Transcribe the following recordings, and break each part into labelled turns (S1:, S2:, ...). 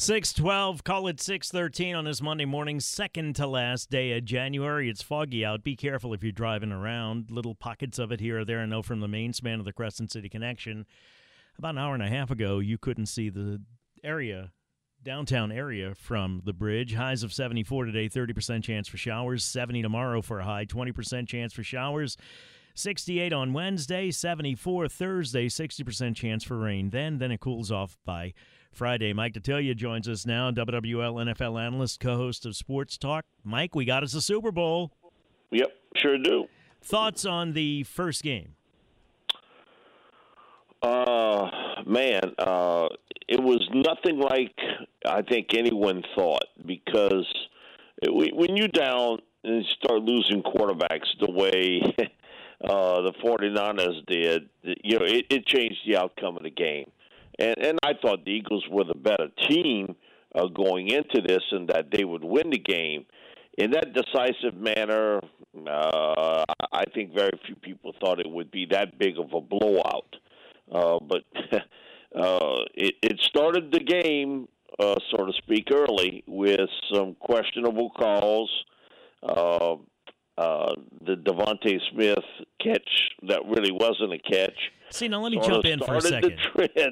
S1: 612, call it 613 on this Monday morning, second to last day of January. It's foggy out. Be careful if you're driving around. Little pockets of it here or there. I know from the main span of the Crescent City Connection, about an hour and a half ago, you couldn't see the area, downtown area from the bridge. Highs of 74 today, 30% chance for showers. 70 tomorrow for a high, 20% chance for showers. 68 on Wednesday, 74 Thursday, 60% chance for rain. Then, then it cools off by Friday. Mike Detillier joins us now, WWL NFL analyst, co-host of Sports Talk. Mike, we got us a Super Bowl.
S2: Yep, sure do.
S1: Thoughts on the first game?
S2: Uh, man, uh, it was nothing like I think anyone thought because it, when you down and start losing quarterbacks the way uh, the 49ers did, you know, it, it changed the outcome of the game. And, and I thought the Eagles were the better team uh, going into this and that they would win the game. In that decisive manner, uh, I think very few people thought it would be that big of a blowout. Uh, but uh, it, it started the game, uh, so to speak, early with some questionable calls. Uh, uh, the DeVonta Smith catch that really wasn't a catch.
S1: See, now let me jump in for a second.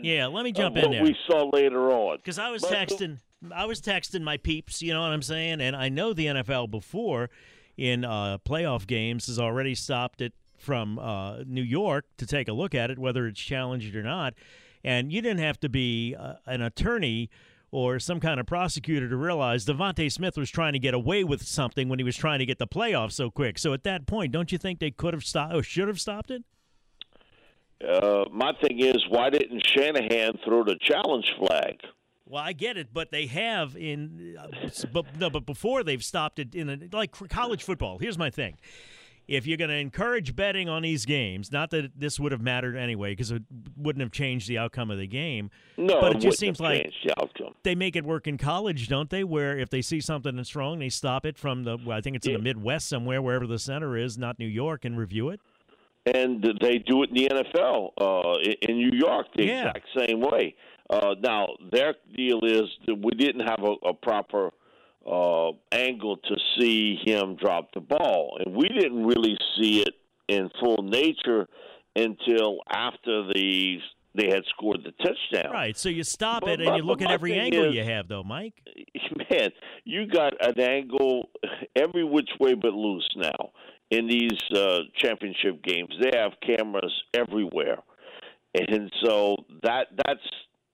S1: yeah, let me jump in there.
S2: we saw later on.
S1: Because I was but texting, I was texting my peeps. You know what I'm saying? And I know the NFL before in uh, playoff games has already stopped it from uh, New York to take a look at it, whether it's challenged or not. And you didn't have to be uh, an attorney or some kind of prosecutor to realize DeVonta Smith was trying to get away with something when he was trying to get the playoffs so quick. So at that point, don't you think they could have stopped or should have stopped it?
S2: Uh, my thing is, why didn't Shanahan throw the challenge flag?
S1: Well, I get it, but they have in, uh, but no, but before they've stopped it in a, like college football. Here's my thing: if you're going to encourage betting on these games, not that this would have mattered anyway, because it wouldn't have changed the outcome of the game.
S2: No,
S1: but
S2: it,
S1: just seems like
S2: the
S1: they make it work in college, don't they? Where if they see something that's wrong, they stop it from the. Well, I think it's yeah. in the Midwest somewhere, wherever the center is, not New York, and review it.
S2: And they do it in the NFL uh, in New York the
S1: yeah.
S2: exact same way. Uh, now their deal is that we didn't have a, a proper uh, angle to see him drop the ball, and we didn't really see it in full nature until after the they had scored the touchdown.
S1: Right. So you stop but, it and you look at every angle
S2: is,
S1: you have, though, Mike.
S2: Man, you got an angle every which way but loose now in these uh, championship games. They have cameras everywhere, and so that that's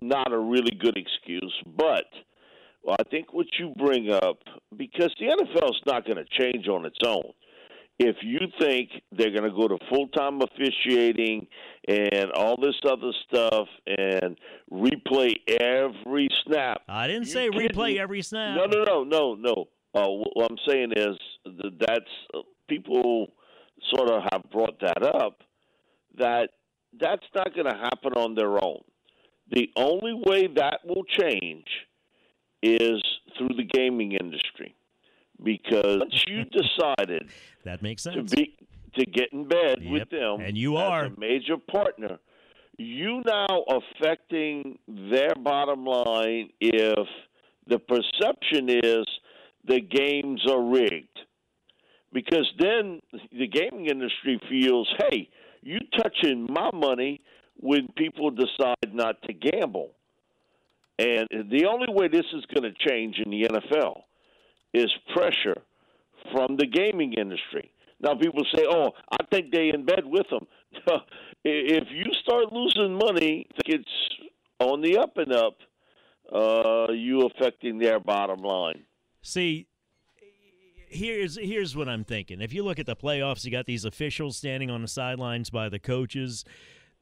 S2: not a really good excuse, but well, I think what you bring up, because the NFL is not going to change on its own. If you think they're going to go to full time officiating and all this other stuff and replay every snap,
S1: I didn't say replay every snap.
S2: No, no, no, no, no. Uh, what I'm saying is that that's uh, people sort of have brought that up. That that's not going to happen on their own. The only way that will change is through the gaming industry. Because once you decided
S1: that makes sense.
S2: to be to get in bed
S1: yep.
S2: with them
S1: and you are.
S2: a major partner. You now affecting their bottom line if the perception is the games are rigged. Because then the gaming industry feels hey you touching my money when people decide not to gamble and the only way this is going to change in the NFL is pressure from the gaming industry. Now, people say, oh, I think they in bed with them. if you start losing money, it's on the up and up, uh, you affecting their bottom line.
S1: See, here's here's what I'm thinking. If you look at the playoffs, you got these officials standing on the sidelines by the coaches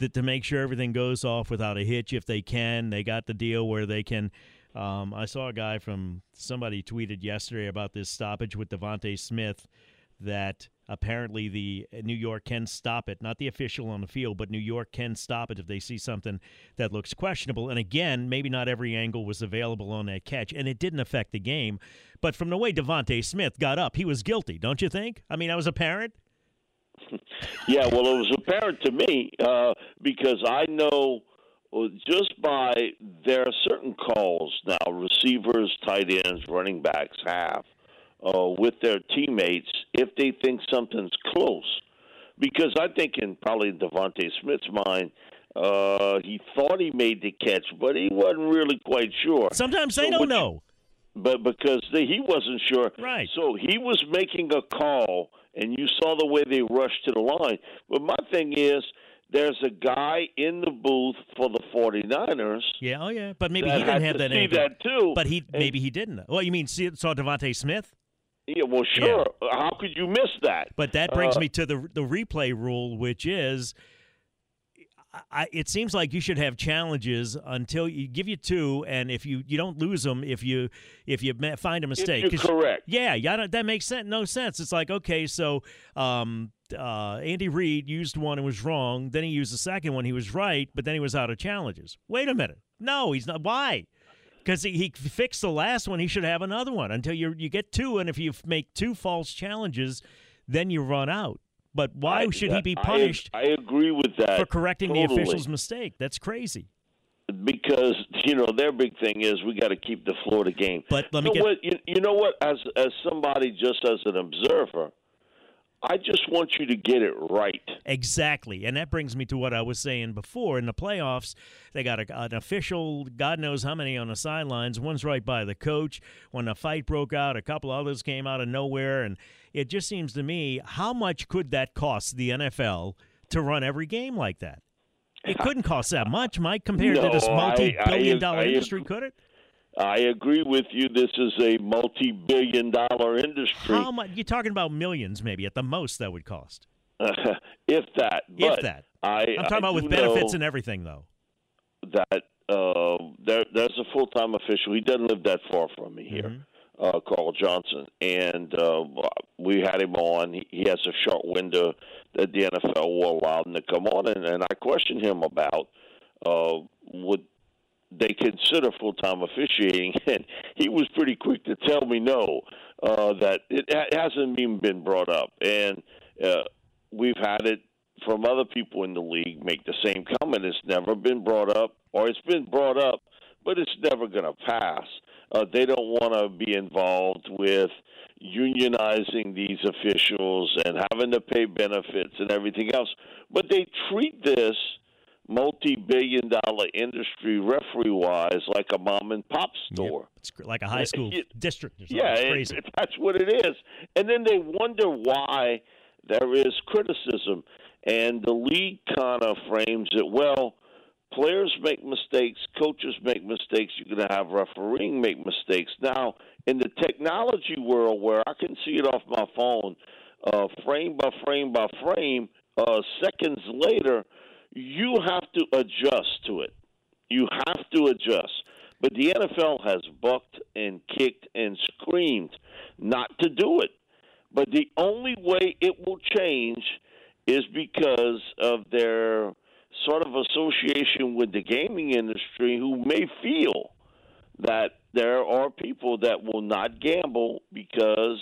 S1: that to make sure everything goes off without a hitch if they can. They got the deal where they can. Um, I saw a guy from somebody tweeted yesterday about this stoppage with DeVonta Smith that apparently the New York can stop it, not the official on the field, but New York can stop it if they see something that looks questionable. And again, maybe not every angle was available on that catch, and it didn't affect the game. But from the way DeVonta Smith got up, he was guilty, don't you think? I mean, I was a parent.
S2: yeah, well, it was apparent to me uh, because I know just by there are certain calls now, receivers, tight ends, running backs have uh, with their teammates if they think something's close. Because I think in probably DeVonta Smith's mind, uh, he thought he made the catch, but he wasn't really quite sure.
S1: Sometimes they so don't know.
S2: but because they, he wasn't sure.
S1: Right.
S2: So he was making a call, and you saw the way they rushed to the line. But my thing is, there's a guy in the booth for the 49ers.
S1: Yeah, oh yeah, but maybe he didn't have that.
S2: See that too.
S1: But he maybe he didn't. Well, you mean see, saw DeVonta Smith?
S2: Yeah, well, sure. Yeah. How could you miss that?
S1: But that brings uh, me to the the replay rule, which is I, it seems like you should have challenges until you give you two, and if you, you don't lose them, if you if you find a mistake,
S2: correct,
S1: yeah, yeah, that makes sense. No sense. It's like okay, so um, uh, Andy Reid used one and was wrong. Then he used the second one, he was right, but then he was out of challenges. Wait a minute, no, he's not. Why? Because he, he fixed the last one, he should have another one until you you get two, and if you make two false challenges, then you run out. But why I, should he be punished?
S2: I, I, agree with that
S1: for correcting
S2: totally.
S1: the official's mistake. That's crazy.
S2: Because you know their big thing is we got to keep the Florida game.
S1: But let me
S2: you
S1: get
S2: what, you, you know what? As as somebody just as an observer, I just want you to get it right.
S1: Exactly. And that brings me to what I was saying before. In the playoffs, they got a, an official, God knows how many on the sidelines. One's right by the coach. When the fight broke out, a couple others came out of nowhere. And it just seems to me, how much could that cost the NFL to run every game like that? It couldn't cost that much, Mike, compared
S2: no,
S1: to this multi billion dollar industry, could it?
S2: I agree with you. This is a multi-billion-dollar industry.
S1: How much? You're talking about millions, maybe at the most that would cost.
S2: if that.
S1: if that. I, am talking
S2: I
S1: about with benefits and everything, though.
S2: That uh, there, there's a full-time official. He doesn't live that far from me here. Mm-hmm. Uh, Carl Johnson, and uh, we had him on. He, he has a short window that the NFL will allow him to come on, and, and I questioned him about uh, would they consider full time officiating, and he was pretty quick to tell me no, uh, that it hasn't even been brought up, and uh, we've had it from other people in the league make the same comment. It's never been brought up, or it's been brought up, but it's never going to pass. Uh, they don't want to be involved with unionizing these officials and having to pay benefits and everything else. But they treat this multi-billion dollar industry referee wise like a mom and pop store
S1: yep. it's like a high school it, district
S2: yeah
S1: it,
S2: that's what it is and then they wonder why there is criticism and the league kind of frames it well players make mistakes coaches make mistakes you're going to have refereeing make mistakes now in the technology world where i can see it off my phone uh, frame by frame by frame uh, seconds later you have to adjust to it. You have to adjust. But the NFL has bucked and kicked and screamed not to do it. But the only way it will change is because of their sort of association with the gaming industry who may feel that there are people that will not gamble because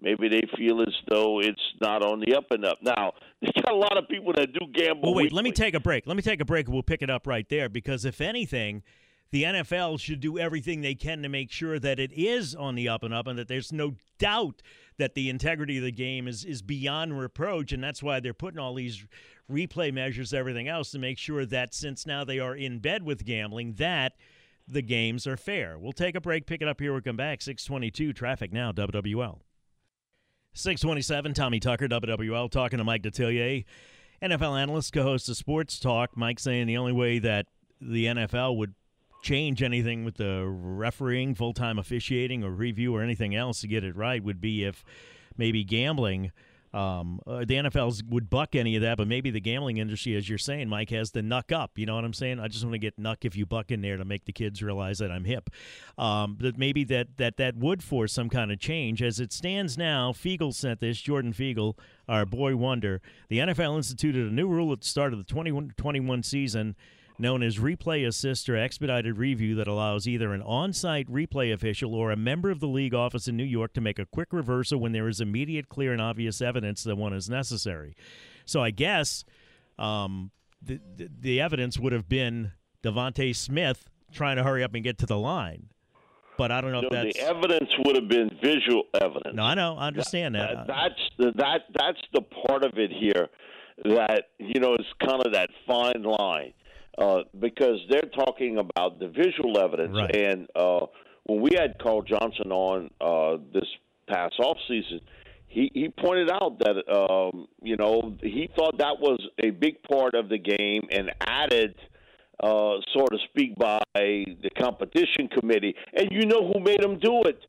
S2: maybe they feel as though it's not on the up and up. Now, there's got a lot of people that do gamble.
S1: Well, wait,
S2: weekly.
S1: let me take a break. Let me take a break we'll pick it up right there because if anything, the NFL should do everything they can to make sure that it is on the up and up and that there's no doubt that the integrity of the game is, is beyond reproach. And that's why they're putting all these replay measures, everything else, to make sure that since now they are in bed with gambling, that the games are fair. We'll take a break, pick it up here. We'll come back. 622 traffic now, WWL. 627, Tommy Tucker, WWL, talking to Mike Detillier, NFL analyst, co host of Sports Talk. Mike saying the only way that the NFL would change anything with the refereeing, full time officiating, or review, or anything else to get it right would be if maybe gambling um, uh, the NFL would buck any of that, but maybe the gambling industry, as you're saying, Mike, has the nuck up. You know what I'm saying? I just want to get nuck if you buck in there to make the kids realize that I'm hip. Um, that maybe that that that would force some kind of change. As it stands now, Fiegel sent this. Jordan Fiegel, our boy wonder. The NFL instituted a new rule at the start of the 2021 season known as Replay Assist or Expedited Review that allows either an on site replay official or a member of the league office in New York to make a quick reversal when there is immediate, clear, and obvious evidence that one is necessary. So I guess um, the, the, the evidence would have been DeVonta Smith trying to hurry up and get to the line. But I don't know
S2: no,
S1: if that's
S2: the evidence would have been visual evidence.
S1: no. I know. I understand that.
S2: that. That's the, that that's the part of it here that you know is kind of that fine line uh, because they're talking about the visual evidence
S1: Right.
S2: and uh, when we had Carl Johnson on uh, this past off season. He, he pointed out that um, you know he thought that was a big part of the game and added uh, so to speak, by the competition committee. And you know who made them do it.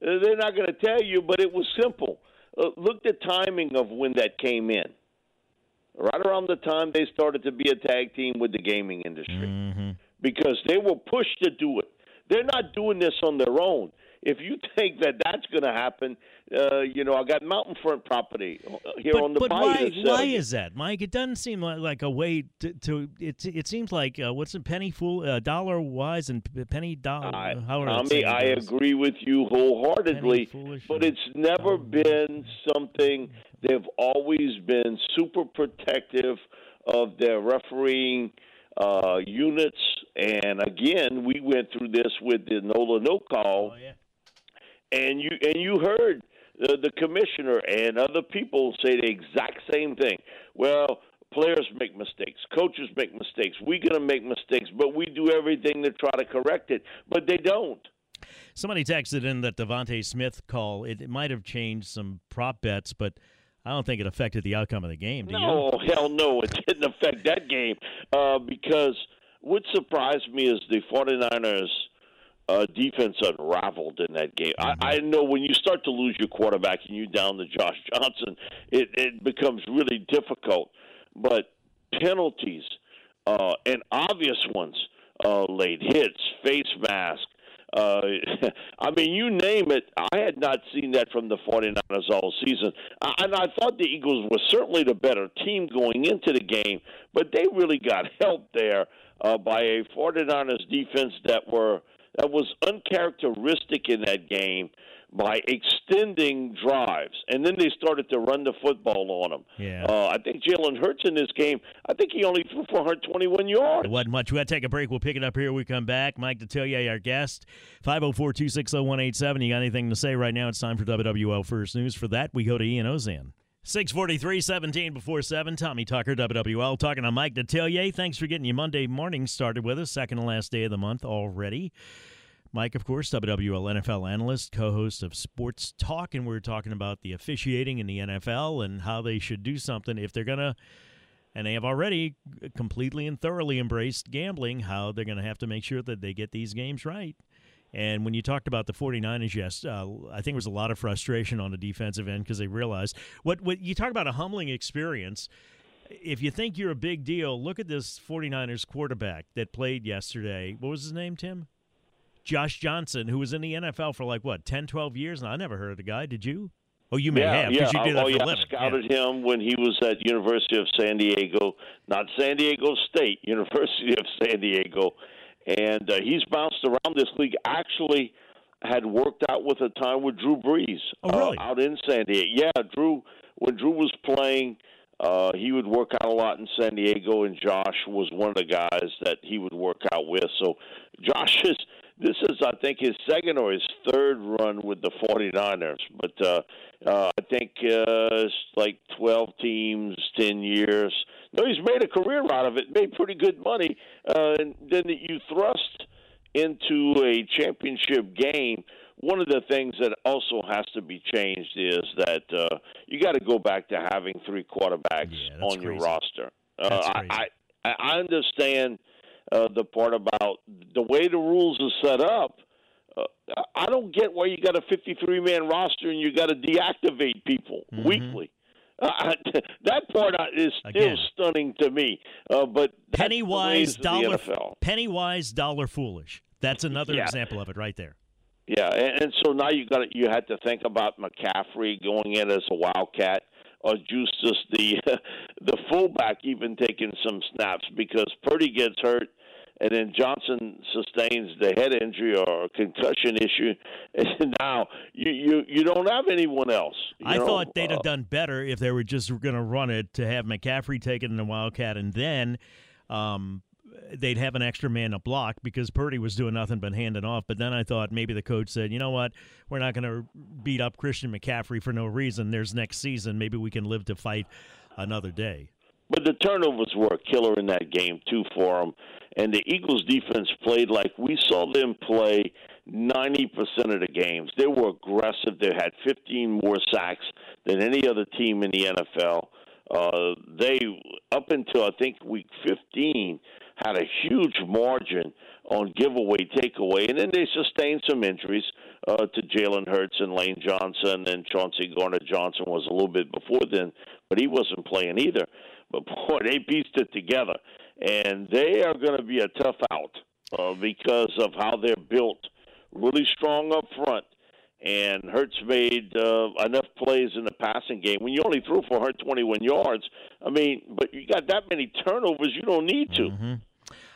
S2: Uh, They're not going to tell you, but it was simple. Uh, look the timing of when that came in. Right around the time they started to be a tag team with the gaming industry,
S1: hmm
S2: because they were pushed to do it. They're not doing this on their own. If you think that that's going to happen, uh, you know, I got mountain front property uh, here
S1: But,
S2: on the
S1: but why, why is that, Mike? It doesn't seem like, like a way to, to it. It seems like uh, what's a penny fool, uh, dollar wise and penny dollar.
S2: I, Tommy,
S1: saying
S2: I agree with you wholeheartedly, but it's never
S1: dumb.
S2: been something they've always been super protective of their refereeing uh, units. And again, we went through this with the Nola no call,
S1: Oh, yeah.
S2: And you and you heard uh, the commissioner and other people say the exact same thing. Well, players make mistakes, coaches make mistakes. We're going to make mistakes, but we do everything to try to correct it. But they don't.
S1: Somebody texted in that DeVonta Smith call. It, it might have changed some prop bets, but I don't think it affected the outcome of the game. Do you?
S2: No, hell no, it didn't affect that game uh, because what surprised me is the 49ers uh, defense unraveled in that game. I, I know when you start to lose your quarterback and you down to Josh Johnson, it, it becomes really difficult. But penalties uh, and obvious ones, uh, late hits, face mask. Uh, I mean, you name it. I had not seen that from the 49ers all season. And I thought the Eagles were certainly the better team going into the game, but they really got helped there uh, by a 49ers defense that were that was uncharacteristic in that game by extending drives, and then they started to run the football on them.
S1: Yeah.
S2: Uh, I think Jalen Hurts in this game. I think he only threw 421 yards.
S1: It wasn't much. We got to take a break. We'll pick it up here. We come back. Mike Detillier, our guest. 504 260 187. You got anything to say right now? It's time for WWL First News. For that, we go to Ian Ozan. 643, 17 before 7. Tommy Tucker, WWL, talking to Mike Detillier. Thanks for getting your Monday morning started with us. Second and last day of the month already. Mike, of course, WWL NFL analyst, co host of Sports Talk, and we're talking about the officiating in the NFL and how they should do something if they're going to and they have already completely and thoroughly embraced gambling, how they're going to have to make sure that they get these games right. And when you talked about the 49ers, yes, uh, I think there was a lot of frustration on the defensive end because they realized what, what you talk about a humbling experience. If you think you're a big deal, look at this 49ers quarterback that played yesterday. What was his name, Tim? Josh Johnson, who was in the NFL for like, what, 10, 12 years? And I never heard of the guy. Did you? Oh, you may
S2: yeah,
S1: have
S2: yeah.
S1: because you did that
S2: oh, yeah. I scouted him when he was at University of San Diego, not San Diego State, University of San Diego, and uh, he's bounced around this league. Actually, had worked out with a time with Drew Brees
S1: Oh, really?
S2: uh, out in San Diego. Yeah, Drew. When Drew was playing, uh, he would work out a lot in San Diego, and Josh was one of the guys that he would work out with. So, Josh is this is, I think, his second or his third run with the 49ers. But uh, uh, I think uh, it's like 12 teams, 10 years. No, he's made a career out of it, made pretty good money. Uh, and then you thrust into a championship game. One of the things that also has to be changed is that uh, you got to go back to having three quarterbacks
S1: Yeah,
S2: on your roster. Uh, I. I I understand uh, the part about the way the rules are set up. Uh, I don't get why you got a 53 man roster and you got to deactivate people
S1: Mhm.
S2: weekly. Uh, that part uh, is still
S1: Again.
S2: stunning to me. Uh, but that's
S1: penny
S2: the
S1: wise,
S2: ways of the
S1: dollar
S2: NFL.
S1: penny wise, dollar foolish. That's another
S2: Yeah.
S1: example of it right there.
S2: Yeah, and, and so now you got to, you had to think about McCaffrey going in as a wildcat, or Justus the the fullback even taking some snaps because Purdy gets hurt, and then Johnson sustains the head injury or concussion issue, and now you you, you don't have anyone else. you
S1: I
S2: know?
S1: thought they'd have
S2: Uh,
S1: done better if they were just going to run it to have McCaffrey take it in the Wildcat and then um, they'd have an extra man to block because Purdy was doing nothing but handing off. But then I thought maybe the coach said, you know what, we're not going to beat up Christian McCaffrey for no reason. There's next season. Maybe we can live to fight another day.
S2: But the turnovers were a killer in that game too for them, and the Eagles' defense played like we saw them play 90% of the games. They were aggressive. They had 15 more sacks than any other team in the NFL. Uh, they up until I think week 15 had a huge margin on giveaway takeaway, and then they sustained some injuries uh, to Jalen Hurts and Lane Johnson, and Chauncey Gardner Johnson was a little bit before then, but he wasn't playing either. But boy, they pieced it together, and they are going to be a tough out uh, because of how they're built. Really strong up front, and Hurts made uh, enough plays in the passing game. When you only threw for 121 yards, I mean, but you got that many turnovers, you don't need to.
S1: Mm-hmm.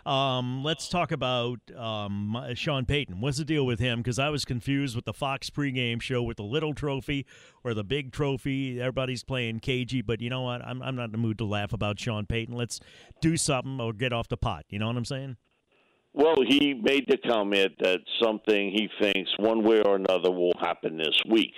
S1: Um, let's talk about um, Sean Payton. What's the deal with him? Because I was confused with the Fox pregame show with the little trophy or the big trophy. Everybody's playing cagey, but you know what? I'm, I'm not in the mood to laugh about Sean Payton. Let's do something or get off the pot. You know what I'm saying?
S2: Well, he made the comment that something he thinks one way or another will happen this week.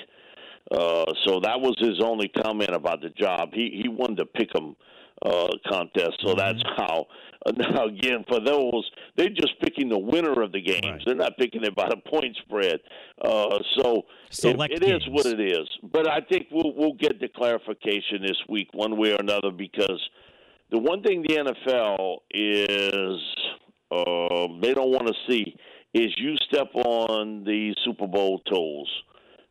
S2: Uh, so that was his only comment about the job. He he wanted to pick him uh, contest. So mm-hmm. that's how. Uh, now again, for those, they're just picking the winner of the games. Right. They're not picking it by the point spread. Uh, so it, it is what it is. But I think we'll we'll get the clarification this week, one way or another, because the one thing the NFL is uh, they don't want to see is you step on the Super Bowl toes,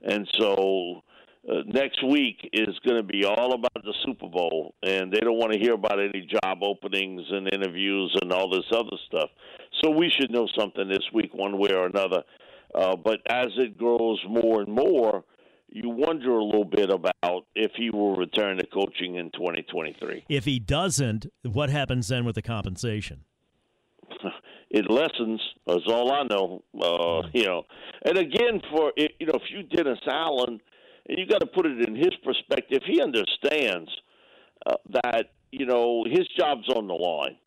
S2: and so uh, next week is going to be all about the Super Bowl, and they don't want to hear about any job openings and interviews and all this other stuff. So we should know something this week, one way or another. Uh, but as it grows more and more, you wonder a little bit about if he will return to coaching in 2023.
S1: If he doesn't, what happens then with the compensation?
S2: it lessens. That's all I know. Uh, you know, and again, for you know, if you Dennis Allen and you got to put it in his perspective. He understands uh, that you know his job's on the line.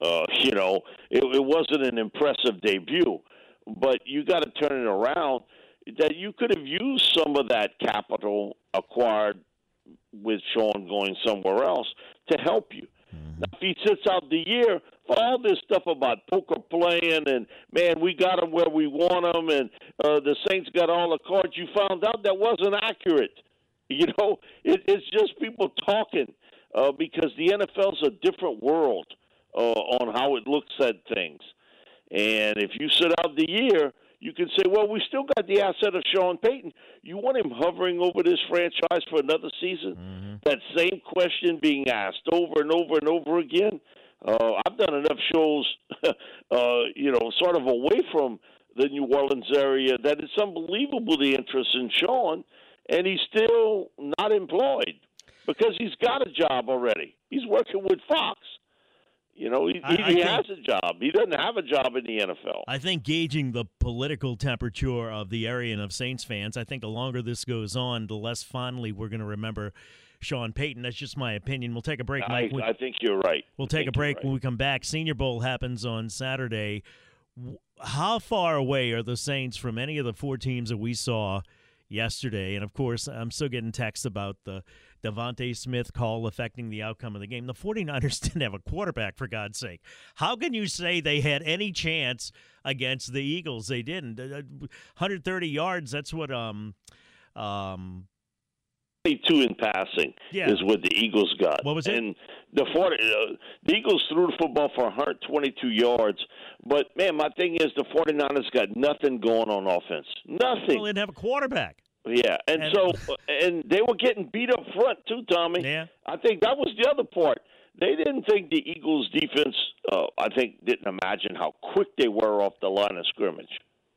S2: Uh, you know, it, it wasn't an impressive debut, but you got to turn it around. That you could have used some of that capital acquired with Sean going somewhere else to help you. Mm-hmm. Now, if he sits out the year, all this stuff about poker playing and man, we got them where we want them, and uh, the Saints got all the cards. You found out that wasn't accurate. You know, it, it's just people talking uh, because the NFL's a different world uh, on how it looks at things. And if you sit out the year, you can say, well, we still got the asset of Sean Payton. You want him hovering over this franchise for another season? Mm-hmm. That same question being asked over and over and over again. Uh, I've done enough shows, uh, you know, sort of away from the New Orleans area that it's unbelievable the interest in Sean, and he's still not employed because he's got a job already. He's working with Fox. You know, he, I, I he think, has a job. He doesn't have a job in the NFL.
S1: I think gauging the political temperature of the area and of Saints fans, I think the longer this goes on, the less fondly we're going to remember Sean Payton. That's just my opinion. We'll take a break, Mike.
S2: I, I think you're right.
S1: We'll take a break right. when we come back. Senior Bowl happens on Saturday. How far away are the Saints from any of the four teams that we saw yesterday? And of course, I'm still getting texts about the DeVonta Smith call affecting the outcome of the game. The 49ers didn't have a quarterback, for God's sake. How can you say they had any chance against the Eagles? They didn't. 130 yards, that's what um um
S2: 22 in passing yeah. is what the Eagles got.
S1: What was it?
S2: And the 40, uh, the Eagles threw the football for 122 yards. But man, my thing is the 49ers got nothing going on offense. Nothing.
S1: Well, they didn't have a quarterback.
S2: Yeah, and, and so and they were getting beat up front too, Tommy.
S1: Yeah,
S2: I think that was the other part. They didn't think the Eagles' defense. Uh, I think didn't imagine how quick they were off the line of scrimmage.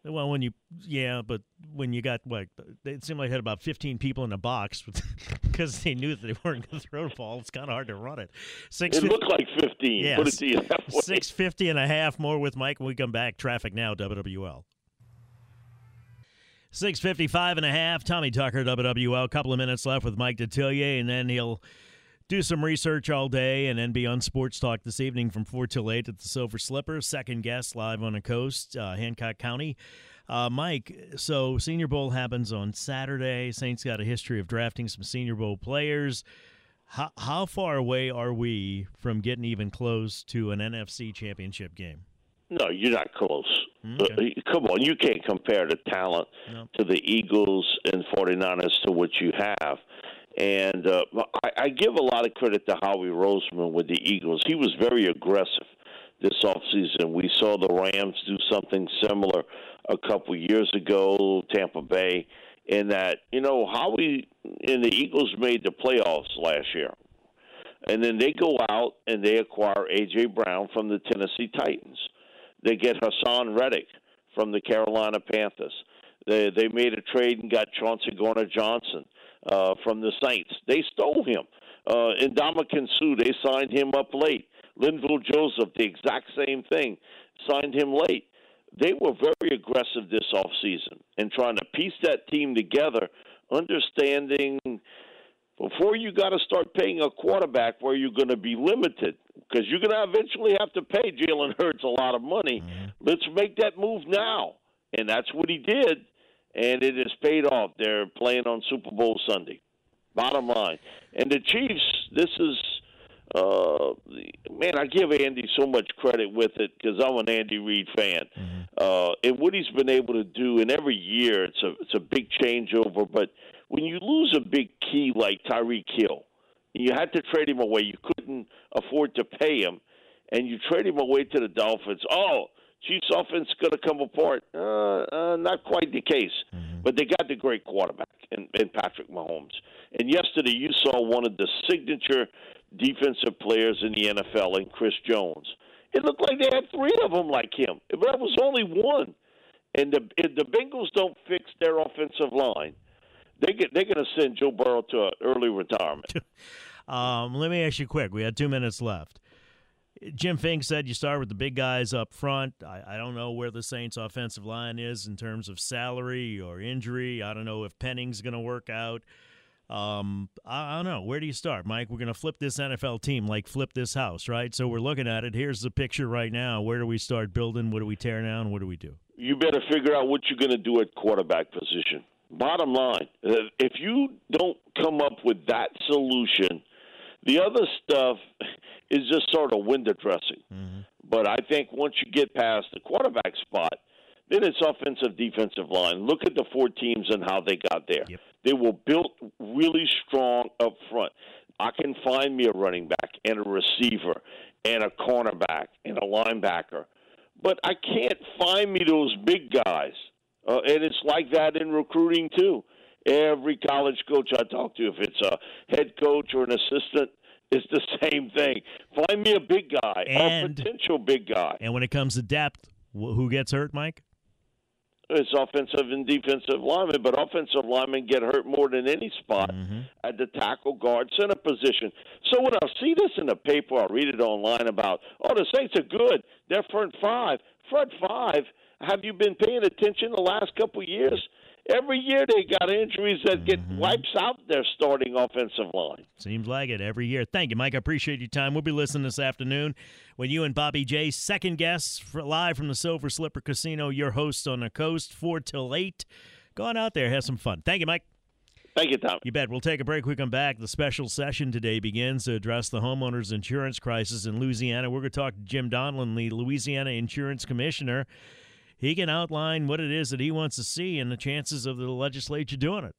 S1: Well, when you yeah, but when you got like it seemed like they had about fifteen people in the box because they knew that they weren't going to throw the ball. It's kind of hard to run it.
S2: Six. It looked like fifteen.
S1: Yeah,
S2: put it to you that way.
S1: Six fifty and a half more with Mike when we come back. Traffic now. WWL. 655 and a half. Tommy Tucker, WWL. A couple of minutes left with Mike Detillier, and then he'll do some research all day and then be on Sports Talk this evening from 4 till 8 at the Silver Slipper. Second guest live on the coast, uh, Hancock County. Uh, Mike, so Senior Bowl happens on Saturday. Saints got a history of drafting some Senior Bowl players. How, how far away are we from getting even close to an NFC championship game?
S2: No, you're not close.
S1: Okay.
S2: Uh, come on, you can't compare the talent
S1: No.
S2: to the Eagles and 49ers to what you have. And uh, I, I give a lot of credit to Howie Roseman with the Eagles. He was very aggressive this offseason. We saw the Rams do something similar a couple years ago, Tampa Bay, in that, you know, Howie and the Eagles made the playoffs last year. And then they go out and they acquire A.J. Brown from the Tennessee Titans. They get Haason Reddick from the Carolina Panthers. They they made a trade and got Chauncey Gardner Johnson uh, from the Saints. They stole him. Uh, Ndamukong Suh, they signed him up late. Linval Joseph, the exact same thing, signed him late. They were very aggressive this offseason in trying to piece that team together, understanding before you got to start paying a quarterback where you're going to be limited because you're going to eventually have to pay Jalen Hurts a lot of money. Let's make that move now. And that's what he did, and it has paid off. They're playing on Super Bowl Sunday. Bottom line. And the Chiefs, this is, uh, man, I give Andy so much credit with it because I'm an Andy Reid fan. Uh, and what he's been able to do, and every year it's a, it's a big changeover, but when you lose a big key like Tyreek Hill, you had to trade him away. You couldn't afford to pay him, and you trade him away to the Dolphins. Oh, Chiefs offense going to come apart? Uh, uh, not quite the case, but they got the great quarterback in, in Patrick Mahomes. And yesterday, you saw one of the signature defensive players in the NFL, in Chris Jones. It looked like they had three of them like him, but that was only one. And the if the Bengals don't fix their offensive line, they get they're going to send Joe Burrow to an early retirement.
S1: Um, let me ask you quick. We had two minutes left. Jim Fink said you start with the big guys up front. I, I don't know where the Saints' offensive line is in terms of salary or injury. I don't know if Penning's going to work out. Um, I, I don't know. Where do you start, Mike? We're going to flip this NFL team like flip this house, right? So we're looking at it. Here's the picture right now. Where do we start building? What do we tear down? What do we do?
S2: you better figure out what you're going to do at quarterback position. Bottom line, if you don't come up with that solution, the other stuff is just sort of window dressing. But I think once you get past the quarterback spot, then it's offensive, defensive line. Look at the four teams and how they got there.
S1: Yep.
S2: They were built really strong up front. I can find me a running back and a receiver and a cornerback and a linebacker, but I can't find me those big guys. Uh, and it's like that in recruiting too. Every college coach I talk to, if it's a head coach or an assistant, it's the same thing. Find me a big guy, a potential big guy.
S1: And when it comes to depth, who gets hurt, Mike?
S2: It's offensive and defensive linemen, but offensive linemen get hurt more than any spot mm-hmm. at the tackle guard center position. So when I see this in the paper, I read it online about, oh, the Saints are good. They're front five. Front five. Have you been paying attention the last couple of years? Every year they got injuries that get mm-hmm. wipes out their starting offensive line.
S1: Seems like it every year. Thank you, Mike. I appreciate your time. We'll be listening this afternoon when you and Bobby J, second guests for, live from the Silver Slipper Casino, your hosts on the coast, 4 till 8. Go on out there, have some fun. Thank you, Mike.
S2: Thank you, Tom.
S1: You bet. We'll take a break. We come back. The special session today begins to address the homeowners insurance crisis in Louisiana. We're going to talk to Jim Donelon, the Louisiana Insurance Commissioner. He can outline what it is that he wants to see and the chances of the legislature doing it.